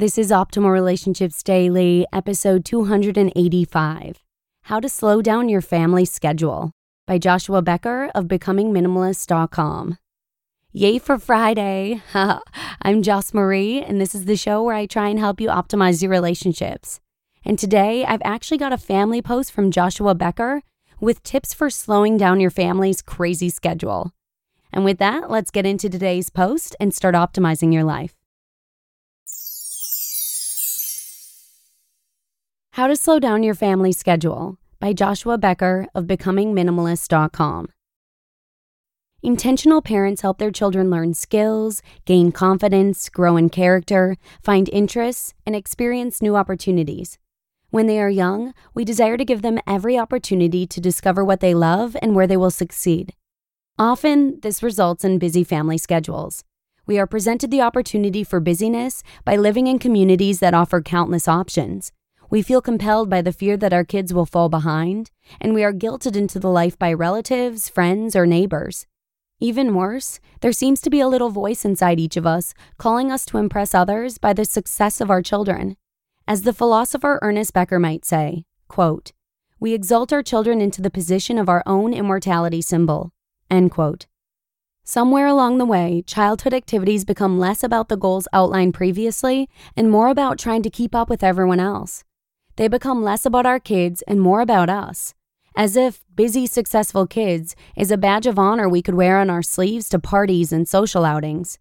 This is Optimal Relationships Daily, episode 285 How to Slow Down Your Family Schedule by Joshua Becker of BecomingMinimalist.com. Yay for Friday! I'm Joss Marie, and this is the show where I try and help you optimize your relationships. And today I've actually got a family post from Joshua Becker with tips for slowing down your family's crazy schedule. And with that, let's get into today's post and start optimizing your life. How to Slow Down Your Family Schedule by Joshua Becker of BecomingMinimalist.com. Intentional parents help their children learn skills, gain confidence, grow in character, find interests, and experience new opportunities. When they are young, we desire to give them every opportunity to discover what they love and where they will succeed. Often, this results in busy family schedules. We are presented the opportunity for busyness by living in communities that offer countless options. We feel compelled by the fear that our kids will fall behind, and we are guilted into the life by relatives, friends, or neighbors. Even worse, there seems to be a little voice inside each of us calling us to impress others by the success of our children. As the philosopher Ernest Becker might say, quote, we exalt our children into the position of our own immortality symbol. End quote. Somewhere along the way, childhood activities become less about the goals outlined previously and more about trying to keep up with everyone else. They become less about our kids and more about us, as if busy, successful kids is a badge of honor we could wear on our sleeves to parties and social outings.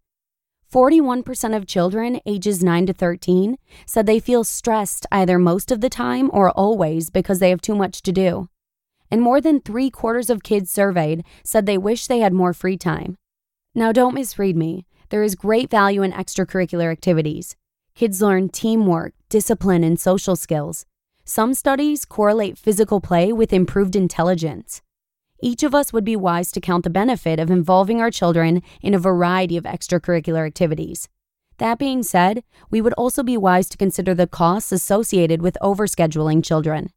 41% of children ages 9 to 13 said they feel stressed either most of the time or always because they have too much to do. And more than three quarters of kids surveyed said they wish they had more free time. Now, don't misread me. There is great value in extracurricular activities. Kids learn teamwork, discipline, and social skills. Some studies correlate physical play with improved intelligence. Each of us would be wise to count the benefit of involving our children in a variety of extracurricular activities. That being said, we would also be wise to consider the costs associated with overscheduling children.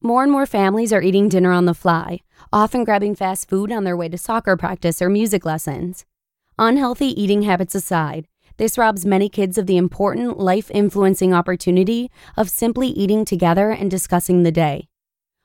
More and more families are eating dinner on the fly, often grabbing fast food on their way to soccer practice or music lessons. Unhealthy eating habits aside, this robs many kids of the important life influencing opportunity of simply eating together and discussing the day.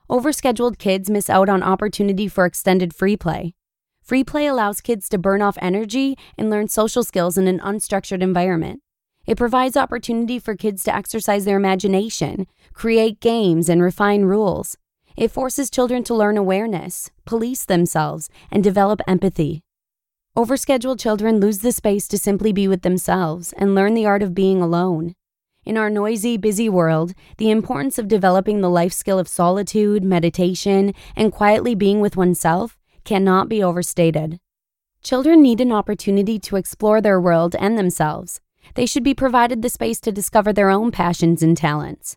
Overscheduled kids miss out on opportunity for extended free play. Free play allows kids to burn off energy and learn social skills in an unstructured environment. It provides opportunity for kids to exercise their imagination, create games, and refine rules. It forces children to learn awareness, police themselves, and develop empathy. Overscheduled children lose the space to simply be with themselves and learn the art of being alone. In our noisy, busy world, the importance of developing the life skill of solitude, meditation, and quietly being with oneself cannot be overstated. Children need an opportunity to explore their world and themselves. They should be provided the space to discover their own passions and talents.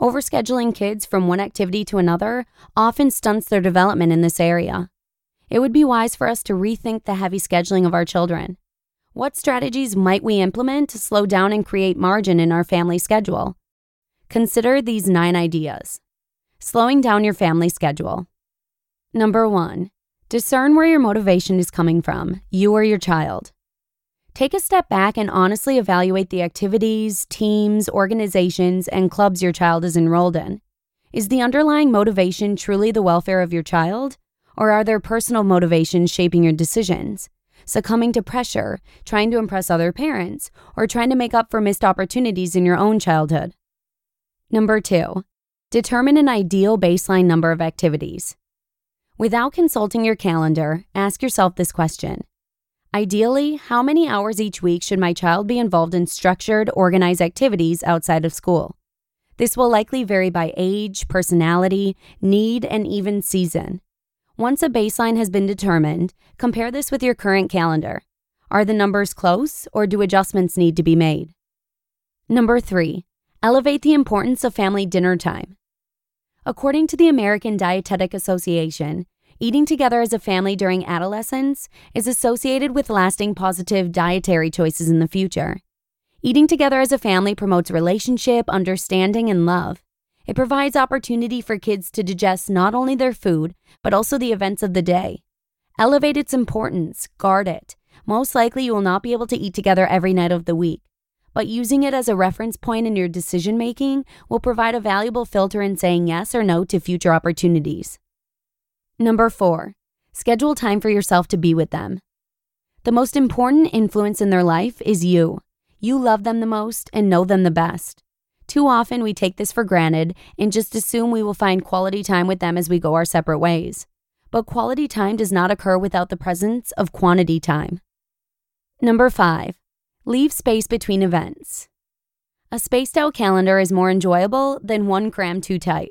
Overscheduling kids from one activity to another often stunts their development in this area it would be wise for us to rethink the heavy scheduling of our children. What strategies might we implement to slow down and create margin in our family schedule? Consider these nine ideas. Slowing down your family schedule. Number one, discern where your motivation is coming from, you or your child. Take a step back and honestly evaluate the activities, teams, organizations, and clubs your child is enrolled in. Is the underlying motivation truly the welfare of your child? Or are there personal motivations shaping your decisions, succumbing to pressure, trying to impress other parents, or trying to make up for missed opportunities in your own childhood. Number two, determine an ideal baseline number of activities. Without consulting your calendar, ask yourself this question Ideally, how many hours each week should my child be involved in structured, organized activities outside of school? This will likely vary by age, personality, need, and even season. Once a baseline has been determined, compare this with your current calendar. Are the numbers close, or do adjustments need to be made? Number three, elevate the importance of family dinner time. According to the American Dietetic Association, eating together as a family during adolescence is associated with lasting positive dietary choices in the future. Eating together as a family promotes relationship, understanding, and love. It provides opportunity for kids to digest not only their food, but also the events of the day. Elevate its importance, guard it. Most likely, you will not be able to eat together every night of the week, but using it as a reference point in your decision making will provide a valuable filter in saying yes or no to future opportunities. Number four, schedule time for yourself to be with them. The most important influence in their life is you. You love them the most and know them the best. Too often we take this for granted and just assume we will find quality time with them as we go our separate ways. But quality time does not occur without the presence of quantity time. Number five, leave space between events. A spaced out calendar is more enjoyable than one crammed too tight.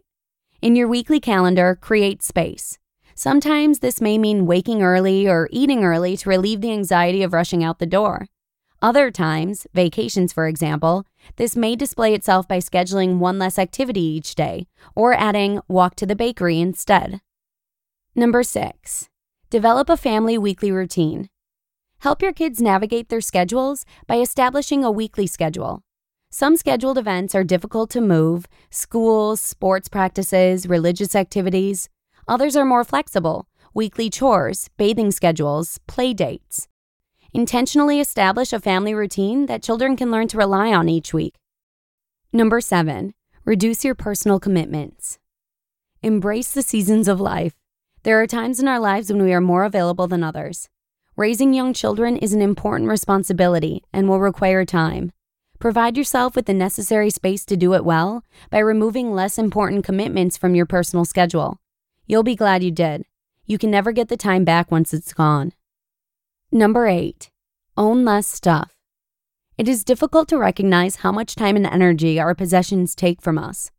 In your weekly calendar, create space. Sometimes this may mean waking early or eating early to relieve the anxiety of rushing out the door. Other times, vacations for example, this may display itself by scheduling one less activity each day or adding walk to the bakery instead. Number six, develop a family weekly routine. Help your kids navigate their schedules by establishing a weekly schedule. Some scheduled events are difficult to move schools, sports practices, religious activities. Others are more flexible weekly chores, bathing schedules, play dates. Intentionally establish a family routine that children can learn to rely on each week. Number seven, reduce your personal commitments. Embrace the seasons of life. There are times in our lives when we are more available than others. Raising young children is an important responsibility and will require time. Provide yourself with the necessary space to do it well by removing less important commitments from your personal schedule. You'll be glad you did. You can never get the time back once it's gone. Number eight, own less stuff. It is difficult to recognize how much time and energy our possessions take from us.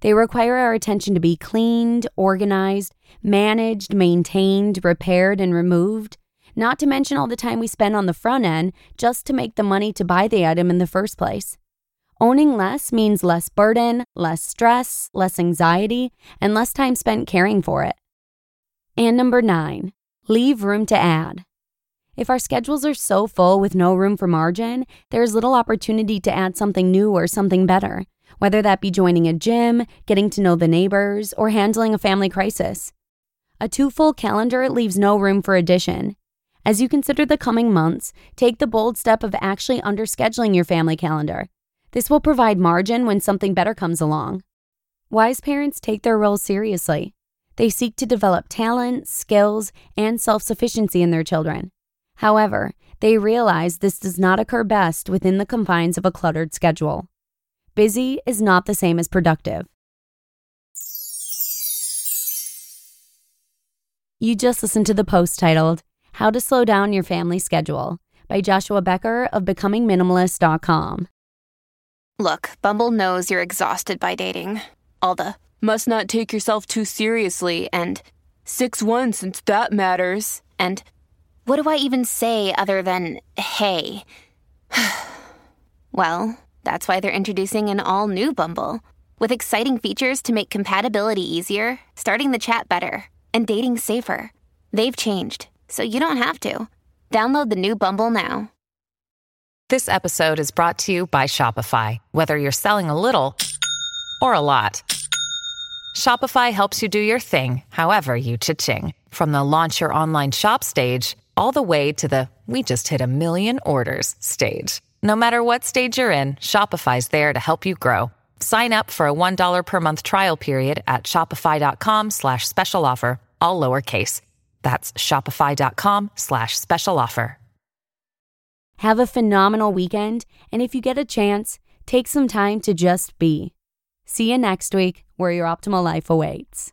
They require our attention to be cleaned, organized, managed, maintained, repaired, and removed, not to mention all the time we spend on the front end just to make the money to buy the item in the first place. Owning less means less burden, less stress, less anxiety, and less time spent caring for it. And number nine, leave room to add. If our schedules are so full with no room for margin, there is little opportunity to add something new or something better, whether that be joining a gym, getting to know the neighbors, or handling a family crisis. A too full calendar leaves no room for addition. As you consider the coming months, take the bold step of actually underscheduling your family calendar this will provide margin when something better comes along. Wise parents take their role seriously. They seek to develop talent, skills, and self sufficiency in their children. However, they realize this does not occur best within the confines of a cluttered schedule. Busy is not the same as productive. You just listened to the post titled, How to Slow Down Your Family Schedule by Joshua Becker of BecomingMinimalist.com. Look, Bumble knows you're exhausted by dating. All the must not take yourself too seriously and 6 1 since that matters. And what do I even say other than hey? well, that's why they're introducing an all new Bumble with exciting features to make compatibility easier, starting the chat better, and dating safer. They've changed, so you don't have to. Download the new Bumble now. This episode is brought to you by Shopify. Whether you're selling a little or a lot, Shopify helps you do your thing, however you cha-ching. From the launch your online shop stage, all the way to the we just hit a million orders stage. No matter what stage you're in, Shopify's there to help you grow. Sign up for a $1 per month trial period at shopify.com slash special offer, all lowercase. That's shopify.com slash special offer. Have a phenomenal weekend, and if you get a chance, take some time to just be. See you next week where your optimal life awaits.